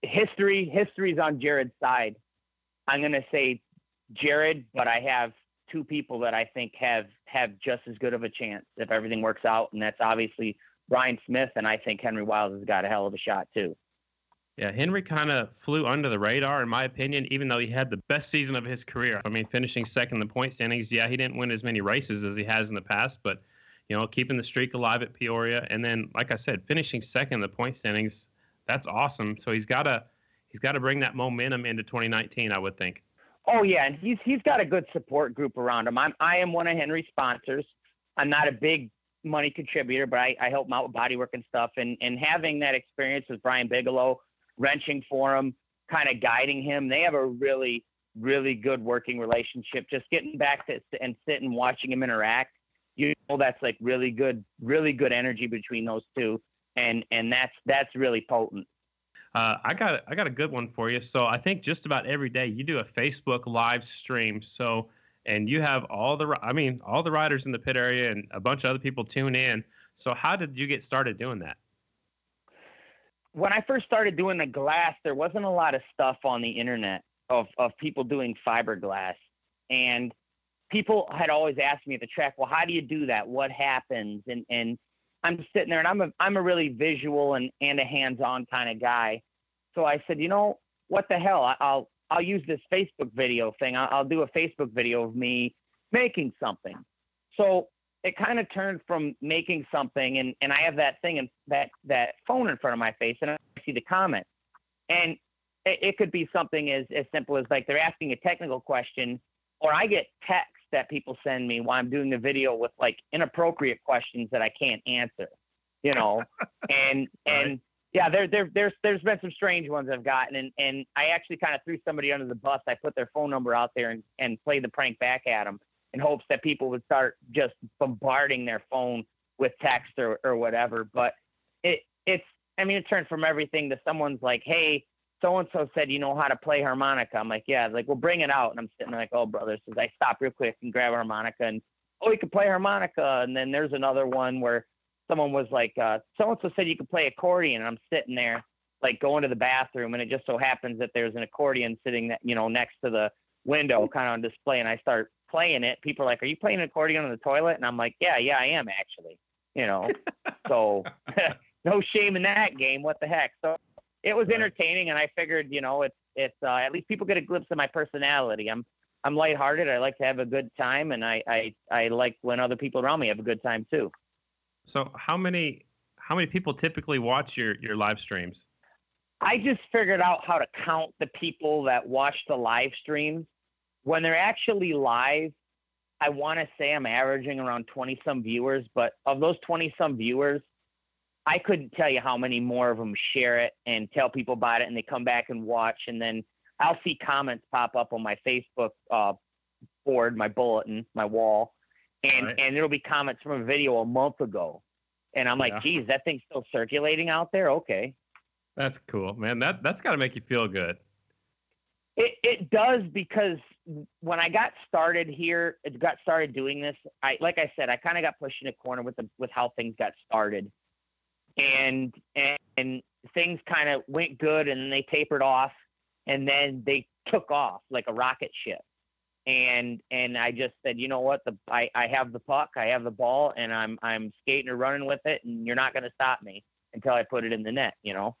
history history's on Jared's side. I'm gonna say Jared, but I have two people that I think have have just as good of a chance if everything works out, and that's obviously Bryan Smith, and I think Henry Wiles has got a hell of a shot too. Yeah, Henry kind of flew under the radar, in my opinion, even though he had the best season of his career. I mean, finishing second in the point standings. Yeah, he didn't win as many races as he has in the past, but you know, keeping the streak alive at Peoria, and then, like I said, finishing second in the point standings. That's awesome. So he's got to he's got to bring that momentum into 2019. I would think. Oh yeah, and he's he's got a good support group around him. I'm I am one of Henry's sponsors. I'm not a big money contributor, but I, I help him out with bodywork and stuff. And and having that experience with Brian Bigelow, wrenching for him, kind of guiding him, they have a really really good working relationship. Just getting back to and sitting and watching him interact, you know, that's like really good, really good energy between those two, and and that's that's really potent. Uh, I got I got a good one for you. So I think just about every day you do a Facebook live stream. So and you have all the I mean all the riders in the pit area and a bunch of other people tune in. So how did you get started doing that? When I first started doing the glass, there wasn't a lot of stuff on the internet of of people doing fiberglass, and people had always asked me at the track, "Well, how do you do that? What happens?" And and I'm sitting there, and I'm a I'm a really visual and and a hands-on kind of guy. So I said, you know, what the hell? I'll I'll use this Facebook video thing. I'll, I'll do a Facebook video of me making something. So it kind of turned from making something, and and I have that thing and that that phone in front of my face, and I see the comment, and it, it could be something as as simple as like they're asking a technical question, or I get text that people send me while I'm doing the video with like inappropriate questions that I can't answer, you know, and and right. yeah, there there there's there's been some strange ones I've gotten, and and I actually kind of threw somebody under the bus. I put their phone number out there and and played the prank back at them in hopes that people would start just bombarding their phone with text or, or whatever. But it it's I mean it turned from everything to someone's like, hey, so and so said you know how to play harmonica. I'm like, yeah, like well bring it out. And I'm sitting there like, oh brother, says I stop real quick and grab a harmonica and oh you can play harmonica. And then there's another one where someone was like, so and so said you could play accordion. And I'm sitting there like going to the bathroom and it just so happens that there's an accordion sitting that you know next to the window kind of on display and I start playing it, people are like, "Are you playing an accordion on the toilet?" And I'm like, "Yeah, yeah, I am actually." You know, so no shame in that game. What the heck? So it was entertaining, and I figured, you know, it's it's uh, at least people get a glimpse of my personality. I'm I'm lighthearted. I like to have a good time, and I I I like when other people around me have a good time too. So how many how many people typically watch your your live streams? I just figured out how to count the people that watch the live streams when they're actually live, I want to say I'm averaging around 20 some viewers, but of those 20 some viewers, I couldn't tell you how many more of them share it and tell people about it and they come back and watch. And then I'll see comments pop up on my Facebook uh, board, my bulletin, my wall, and, right. and there'll be comments from a video a month ago. And I'm like, yeah. geez, that thing's still circulating out there? Okay. That's cool, man. That, that's got to make you feel good. It, it does because when I got started here, it got started doing this. I like I said, I kind of got pushed in a corner with the with how things got started, and and, things kind of went good, and they tapered off, and then they took off like a rocket ship. And and I just said, you know what? The I, I have the puck, I have the ball, and I'm I'm skating or running with it, and you're not going to stop me until I put it in the net. You know.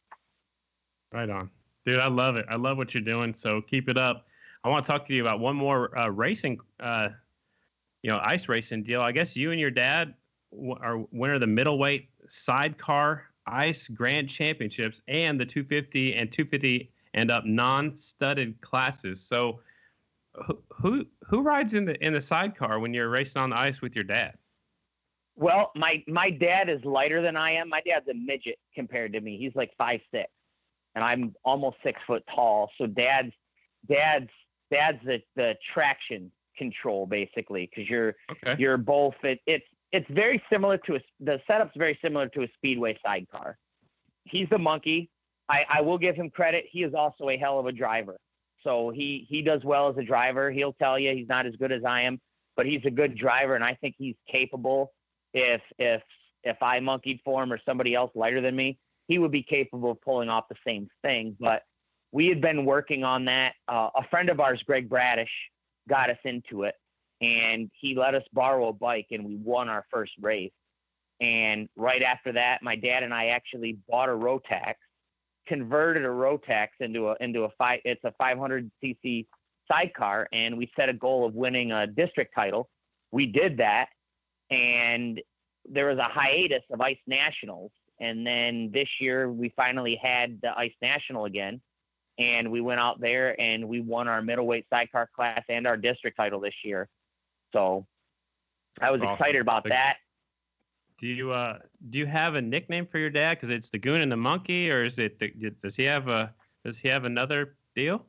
Right on. Dude, I love it. I love what you're doing. So keep it up. I want to talk to you about one more uh, racing, uh, you know, ice racing deal. I guess you and your dad are winner of the middleweight sidecar ice grand championships and the 250 and 250 and up non-studded classes. So, who who rides in the in the sidecar when you're racing on the ice with your dad? Well, my my dad is lighter than I am. My dad's a midget compared to me. He's like five six and I'm almost six foot tall. So dad's dad's dad's the, the traction control basically because you're okay. you're both it, it's it's very similar to a, the setup's very similar to a speedway sidecar. He's the monkey. I, I will give him credit. He is also a hell of a driver. So he he does well as a driver. He'll tell you he's not as good as I am, but he's a good driver, and I think he's capable. If if if I monkeyed for him or somebody else lighter than me, he would be capable of pulling off the same thing. But we had been working on that. Uh, a friend of ours, Greg Bradish, got us into it, and he let us borrow a bike, and we won our first race. And right after that, my dad and I actually bought a Rotax, converted a Rotax into a into a five. It's a 500 cc sidecar, and we set a goal of winning a district title. We did that, and there was a hiatus of Ice Nationals, and then this year we finally had the Ice National again. And we went out there and we won our middleweight sidecar class and our district title this year. So I was awesome. excited about that. Do you uh do you have a nickname for your dad? Because it's the Goon and the Monkey, or is it the, does he have a does he have another deal?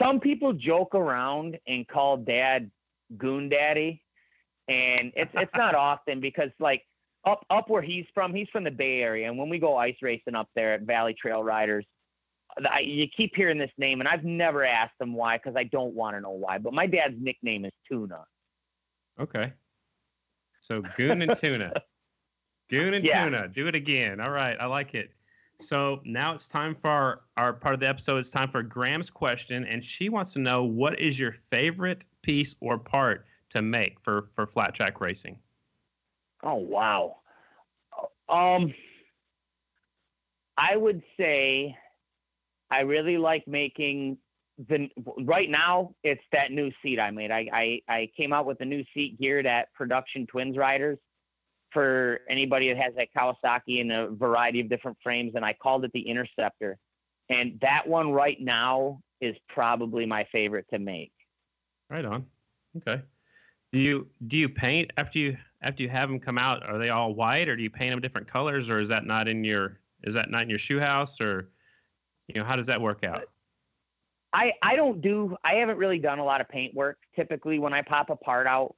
some people joke around and call dad goon daddy and it's it's not often because like up up where he's from he's from the bay area and when we go ice racing up there at valley trail riders I, you keep hearing this name and i've never asked him why because i don't want to know why but my dad's nickname is tuna Okay. So goon and tuna. Goon and Yeah. tuna. Do it again. All right. I like it. So now it's time for our, our part of the episode. It's time for Graham's question, and she wants to know what is your favorite piece or part to make for for flat track racing. Oh wow. Um I would say I really like making the right now it's that new seat I made. I I, I came out with a new seat geared at production twins riders for anybody that has that Kawasaki in a variety of different frames and I called it the Interceptor. And that one right now is probably my favorite to make. Right on. Okay. Do you do you paint after you after you have them come out? Are they all white, or do you paint them different colors, or is that not in your is that not in your shoe house, or you know how does that work out? I I don't do I haven't really done a lot of paint work. Typically when I pop a part out,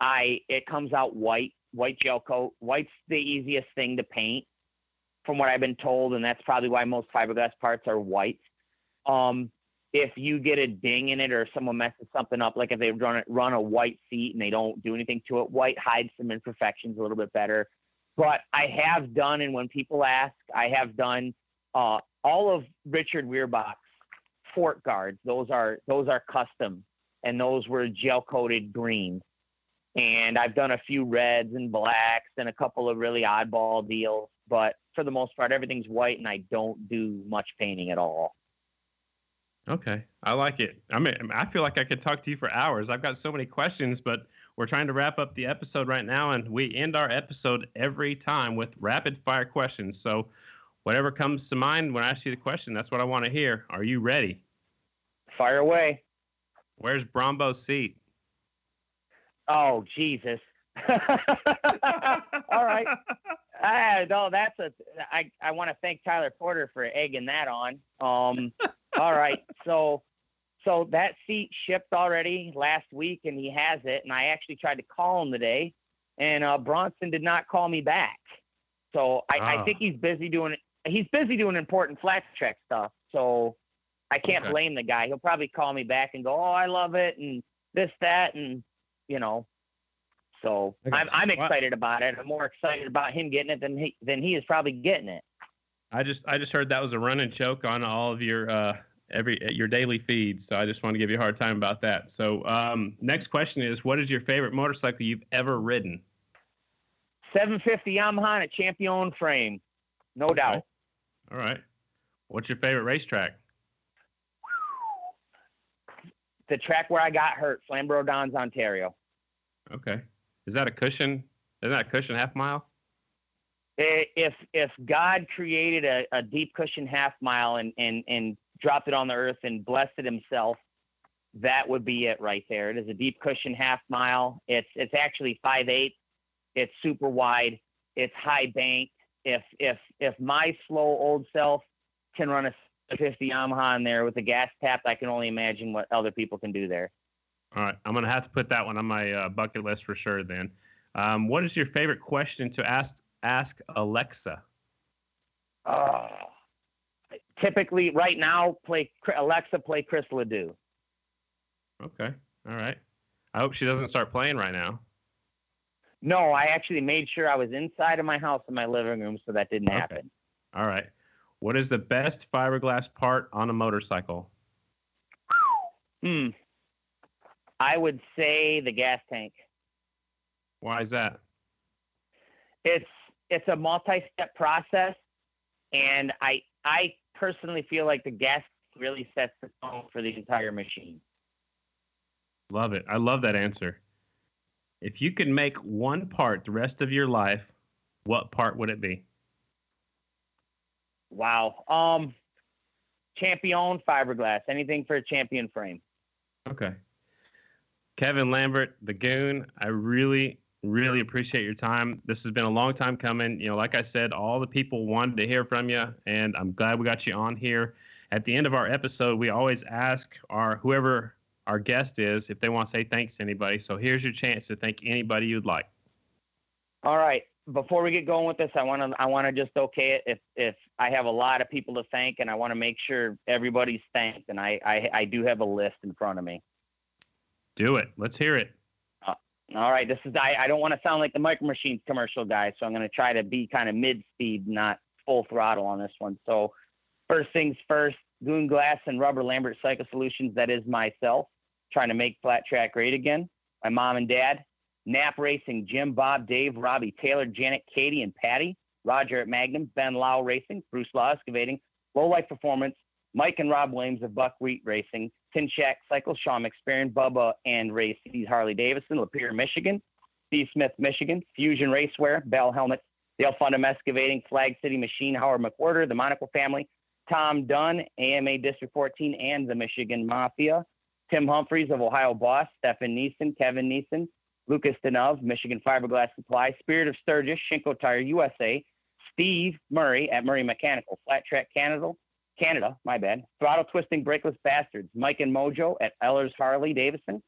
I it comes out white, white gel coat. White's the easiest thing to paint from what I've been told, and that's probably why most fiberglass parts are white. Um if you get a ding in it or someone messes something up, like if they run it, run a white seat and they don't do anything to it, white hides some imperfections a little bit better. But I have done, and when people ask, I have done uh, all of Richard Weirbach's fork guards. Those are those are custom, and those were gel coated green. And I've done a few reds and blacks and a couple of really oddball deals. But for the most part, everything's white, and I don't do much painting at all. Okay, I like it. I mean, I feel like I could talk to you for hours. I've got so many questions, but we're trying to wrap up the episode right now, and we end our episode every time with rapid fire questions. So, whatever comes to mind when I ask you the question, that's what I want to hear. Are you ready? Fire away. Where's Brombo's seat? Oh Jesus! All right. Ah, no, that's a. I I want to thank Tyler Porter for egging that on. Um. all right. So, so that seat shipped already last week, and he has it. And I actually tried to call him today, and uh, Bronson did not call me back. So I, Ah. I think he's busy doing. He's busy doing important flat track stuff. So I can't Okay. blame the guy. He'll probably call me back and go, "Oh, I love it," and this, that, and you know. So I'm. I'm Wow. excited about it. I'm more excited about him getting it than he than he is probably getting it. I just I just heard that was a running joke on all of your uh every your daily feed. So I just want to give you a hard time about that. So um, next question is, what is your favorite motorcycle you've ever ridden? 750 Yamaha and a Champion frame, no Okay. doubt. All right. What's your favorite racetrack? The track where I got hurt, Flamboro Downs, Ontario. Okay. Is that a cushion? Isn't that a cushion half mile? If if God created a, a deep cushion half mile and, and and dropped it on the earth and blessed it himself, that would be it right there. It is a deep cushion half mile. It's it's actually five eight. It's super wide. It's high banked. If if if my slow old self can run a 50 Yamaha in there with a gas tap, I can only imagine what other people can do there. All right. I'm gonna have to put that one on my uh, bucket list for sure. Then, um, what is your favorite question to ask ask Alexa? Uh, typically, right now, play Alexa, play Chris Ledoux. Okay. All right. I hope she doesn't start playing right now. No, I actually made sure I was inside of my house in my living room, so that didn't Okay. happen. All right. What is the best fiberglass part on a motorcycle? Hmm. I would say the gas tank. Why is that? It's it's a multi-step process, and I I personally feel like the gas really sets the tone for the entire machine. Love it. I love that answer. If you could make one part the rest of your life, what part would it be? Wow. Um, champion fiberglass. Anything for a champion frame. Okay. Kevin Lambert, the Goon, I really, really appreciate your time. This has been a long time coming. You know, like I said, all the people wanted to hear from you, and I'm glad we got you on here. at the end of our episode, we always ask our whoever our guest is if they want to say thanks to anybody. So here's your chance to thank anybody you'd like. All right. Before we get going with this, I want to I want to just okay it if if I have a lot of people to thank and I want to make sure everybody's thanked and I, I I do have a list in front of me. Do it. Let's hear it. Uh, all right, this is I, I don't want to sound like the Micro Machines commercial guy, so I'm going to try to be kind of mid speed, not full throttle on this one. So, first things first, Goon Glass and Rubber Lambert Cycle Solutions. That is myself trying to make flat track great again. My mom and dad, Nap Racing, Jim, Bob, Dave, Robbie, Taylor, Janet, Katie, and Patty. Roger at Magnum, Ben Lowe Racing, Bruce Law Excavating, Low Life Performance, Mike and Rob Williams of Buckwheat Racing, Tin Shack Cycle, Sean McSperrin, Bubba and Ray C's Harley Davidson, Lapeer, Michigan, Steve Smith, Michigan, Fusion Racewear, Bell Helmets, Dale Fundam Excavating, Flag City Machine, Howard McWhorter, the Monaco family, Tom Dunn, AMA District 14, and the Michigan Mafia, Tim Humphreys of Ohio Boss, Stephen Neeson, Kevin Neeson, Lucas Denov, Michigan Fiberglass Supply, Spirit of Sturgis, Shinko Tire USA, Steve Murray at Murray Mechanical, Flat Track Canada, Canada, my bad. Throttle Twisting Brakeless Bastards, Mike and Mojo at Ellers Harley Davidson,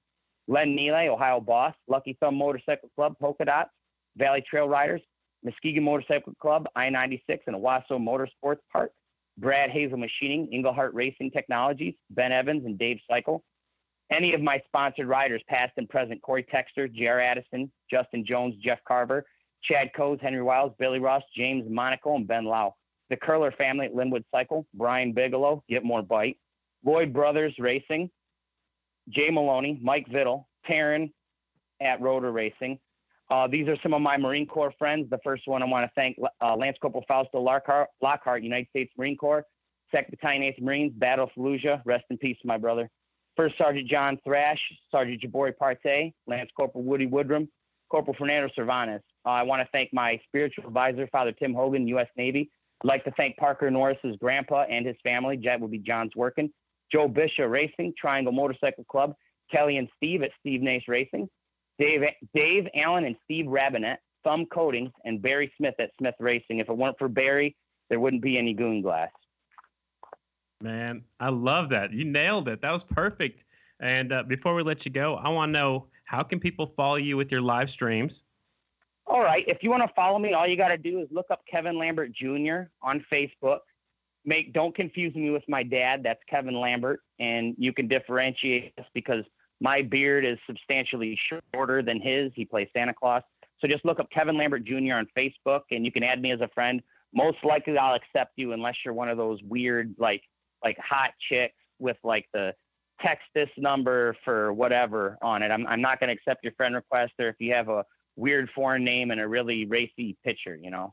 Len Neely, Ohio Boss, Lucky Thumb Motorcycle Club, Polka Dots, Valley Trail Riders, Muskegon Motorcycle Club, I-96 and Owosso Motorsports Park, Brad Hazel Machining, Englehart Racing Technologies, Ben Evans and Dave Cycle. Any of my sponsored riders, past and present, Corey Texter, J.R. Addison, Justin Jones, Jeff Carver, Chad Coes, Henry Wiles, Billy Ross, James Monaco, and Ben Lowe the Curler family at Linwood Cycle, Brian Bigelow, Get More Bite, Lloyd Brothers Racing, Jay Maloney, Mike Vittle, Taryn at Rotor Racing. Uh, these are some of my Marine Corps friends. The first one I want to thank uh, Lance Corporal Fausto Lockhart, Lockhart, United States Marine Corps, Second Battalion 8th Marines, Battle of Fallujah. Rest in peace, my brother. First Sergeant John Thrash, Sergeant Jabori Parte, Lance Corporal Woody Woodrum, Corporal Fernando Cervantes. Uh, I want to thank my spiritual advisor, Father Tim Hogan, U.S. Navy, I'd like to thank Parker Norris's grandpa and his family. That would be John's working. Joe Bishop Racing, Triangle Motorcycle Club, Kelly and Steve at Steve Nace Racing, Dave, Dave Allen and Steve Rabinet, Thumb Coatings, and Barry Smith at Smith Racing. If it weren't for Barry, there wouldn't be any Goon Glass. Man, I love that. You nailed it. That was perfect. And uh, before we let you go, I want to know how can people follow you with your live streams? All right. If you want to follow me, all you got to do is look up Kevin Lambert Jr. on Facebook. Make don't confuse me with my dad. That's Kevin Lambert, and you can differentiate this because my beard is substantially shorter than his. He plays Santa Claus. So just look up Kevin Lambert Jr. on Facebook, and you can add me as a friend. Most likely, I'll accept you unless you're one of those weird, like like hot chicks with like the text this number for whatever on it. I'm I'm not going to accept your friend request, or if you have a weird foreign name and a really racy picture, you know.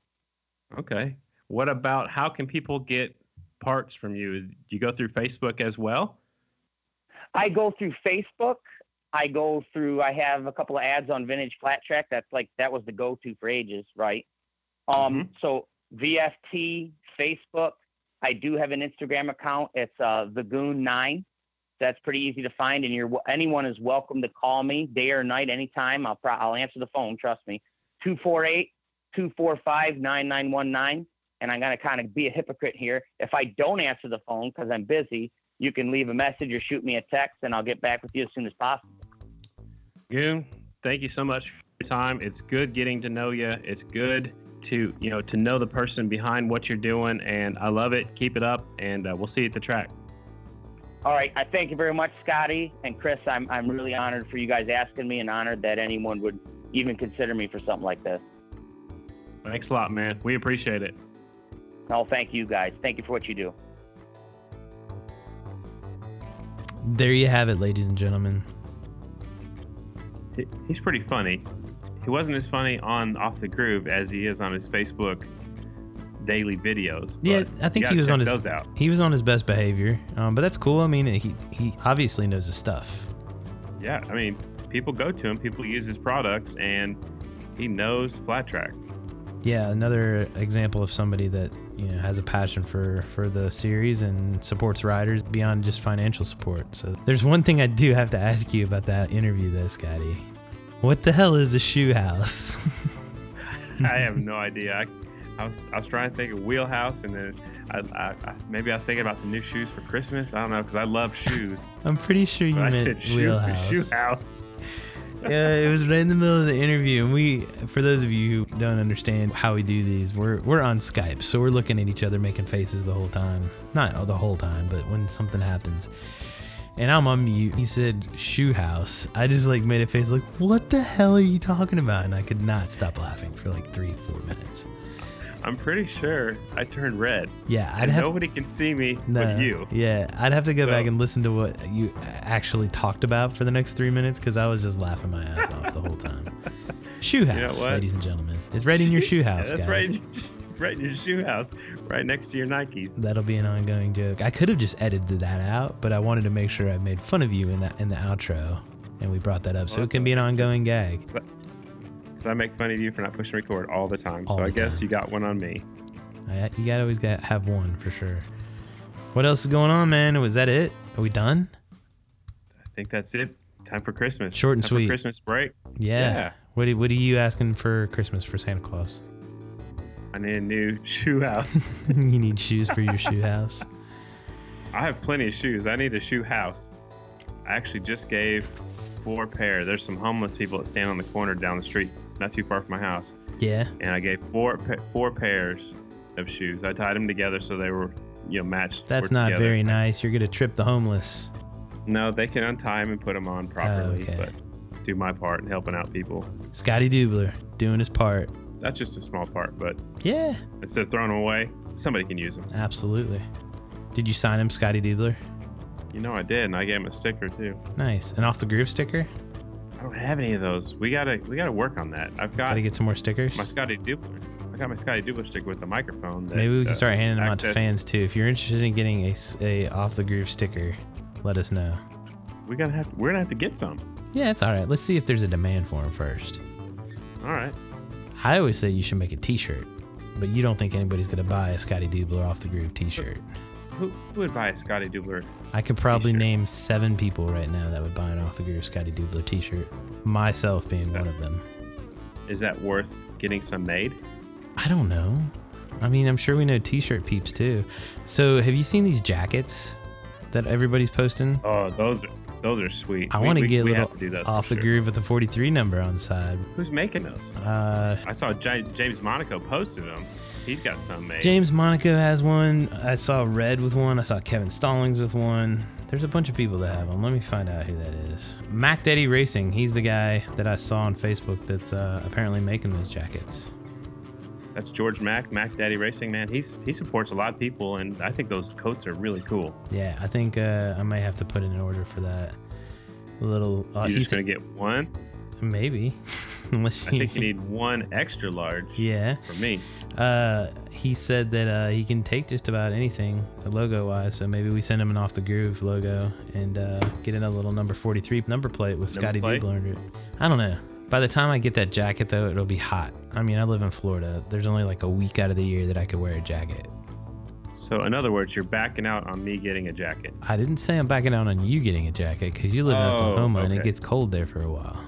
Okay. What about how can people get parts from you? Do you go through Facebook as well? I go through Facebook. I go through. I have a couple of ads on Vintage Flat Track. That's like that was the go-to for ages, right? Um, mm-hmm. so VFT, Facebook. I do have an Instagram account. It's uh, the Goon Nine. That's pretty easy to find, and you're anyone is welcome to call me day or night, anytime. I'll pro- I'll answer the phone. Trust me. 248-245-9919. And I'm gonna kind of be a hypocrite here. If I don't answer the phone because I'm busy, you can leave a message or shoot me a text, and I'll get back with you as soon as possible. Goon, thank you so much for your time. It's good getting to know you. It's good to you know to know the person behind what you're doing, and I love it. Keep it up, and uh, we'll see you at the track. All right. I thank you very much, Scotty and Chris. I'm, I'm really honored for you guys asking me and honored that anyone would even consider me for something like this. Thanks a lot, man. We appreciate it. No, thank you guys. Thank you for what you do. There you have it, ladies and gentlemen. He's pretty funny. He wasn't as funny on Off the Groove as he is on his Facebook daily videos. Yeah, I think he was on his he was on his best behavior. Um, but that's cool. I mean, he he obviously knows his stuff. Yeah, I mean, people go to him, people use his products, and he knows flat track. Yeah, another example of somebody that you know has a passion for for the series and supports riders beyond just financial support. So there's one thing I do have to ask you about that interview, though, Scotty. What the hell is a shoe house? I have no idea. I I was, I was trying to think of wheelhouse, and then I, I, I maybe I was thinking about some new shoes for Christmas. I don't know because I love shoes. I'm pretty sure you But I said shoe, wheelhouse. shoe house. Yeah, it was right in the middle of the interview, and we, for those of you who don't understand how we do these, we're we're on Skype, so we're looking at each other, making faces the whole time. Not the whole time, but when something happens, and I'm on mute. He said shoe house. I just like made a face like, what the hell are you talking about? And I could not stop laughing for like three, four minutes. I'm pretty sure I turned red. Yeah, I'd have nobody can see me no, but you. Yeah, I'd have to go So- back and listen to what you actually talked about for the next three minutes because I was just laughing my ass off the whole time. Shoe know house, what? ladies and gentlemen. It's right in your shoe Yeah, house, that's guy. right, in your- right in your shoe house, right next to your Nikes. That'll be an ongoing joke. I could have just edited that out, but I wanted to make sure I made fun of you in that in the outro, and we brought that up, so it can be an ongoing gag. I make fun of you for not pushing record all the time. All so the I guess time. you got one on me. I, you gotta always got have one for sure. What else is going on, man? Was that it? Are we done? I think that's it. Time for Christmas. Short and Time for sweet. Christmas break. Yeah. Yeah. What are, what are you asking for Christmas for Santa Claus? I need a new shoe house. you need shoes for your shoe house. I have plenty of shoes. I need a shoe house. I actually just gave four pair. There's some homeless people that stand on the corner down the street, not too far from my house, Yeah. and I gave four four pairs of shoes. I tied them together so they were, you know, matched. That's not together. very nice. You're gonna trip the homeless. No, they can untie them and put them on properly, oh, okay. but do my part in helping out people. Scotty Dubler doing his part. That's just a small part, but Yeah. instead of throwing them away, somebody can use them. Absolutely. Did you sign him, Scotty Dubler? You know I did, and I gave him a sticker too. Nice. An off the groove sticker? I don't have any of those. We gotta we gotta work on that. I've got Gotta get some more stickers. my Scotty Dubler. I got my Scotty Dubler sticker with the microphone. That, Maybe we can uh, start handing them out to fans too. If you're interested in getting a, a off the groove sticker, let us know. We gotta have. We're gonna have to get some. Yeah, it's all right. Let's see if there's a demand for them first. All right. I always say you should make a T-shirt, but you don't think anybody's gonna buy a Scotty Dubler off the groove T-shirt. Who, who would buy a Scotty Dubler? I could probably T-shirt. name seven people right now that would buy an off the groove Scotty Dubler T-shirt. Myself being that- one of them. Is that worth getting some made? I don't know. I mean, I'm sure we know T-shirt peeps too. So, have you seen these jackets that everybody's posting? Oh, those are those are sweet. I want to get a little to off the sure. groove with the 43 number on the side. Who's making those? Uh, I saw J- James Monaco posted them. He's got some made. James Monaco has one. I saw Red with one. I saw Kevin Stallings with one. There's a bunch of people that have them. Let me find out who that is. Mac Daddy Racing. He's the guy that I saw on Facebook that's uh, apparently making those jackets. That's George Mack, Mac Daddy Racing man. He's he supports a lot of people, and I think those coats are really cool. Yeah, I think uh, I might have to put in an order for that. A little. Uh, You're just gonna get one. maybe, unless I think you need one extra large Yeah. for me. Uh, he said that uh, he can take just about anything logo wise. So maybe we send him an off the groove logo and uh, get another little number 43 number plate with Number Scotty plate? Under it. I don't know. By the time I get that jacket though, it'll be hot. I mean, I live in Florida. There's only like a week out of the year that I could wear a jacket. So in other words, you're backing out on me getting a jacket. I didn't say I'm backing out on you getting a jacket because you live in Oh, Oklahoma and it gets cold there for a while.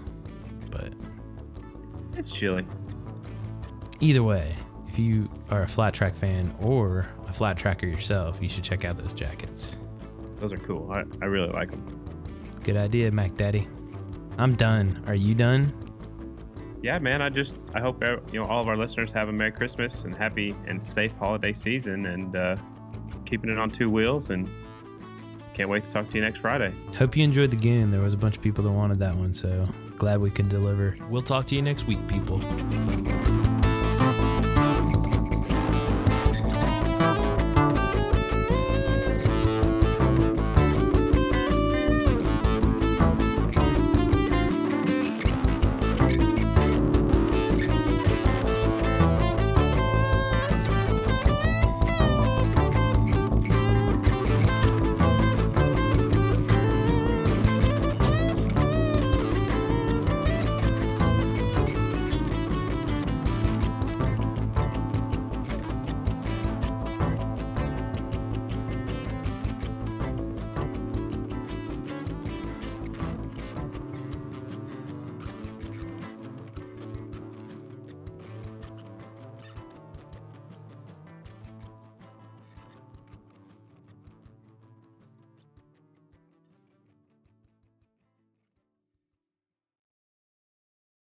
It's chilly. either way, if you are a flat track fan or a flat tracker yourself, you should check out those jackets. Those are cool. I, I really like them. Good idea, Mac Daddy. I'm done. Are you done? Yeah, man. I just I hope uh, you know all of our listeners have a Merry Christmas and happy and safe holiday season, and uh, keeping it on two wheels. And can't wait to talk to you next Friday. Hope you enjoyed the game. There was a bunch of people that wanted that one, so glad we can deliver. We'll talk to you next week, people.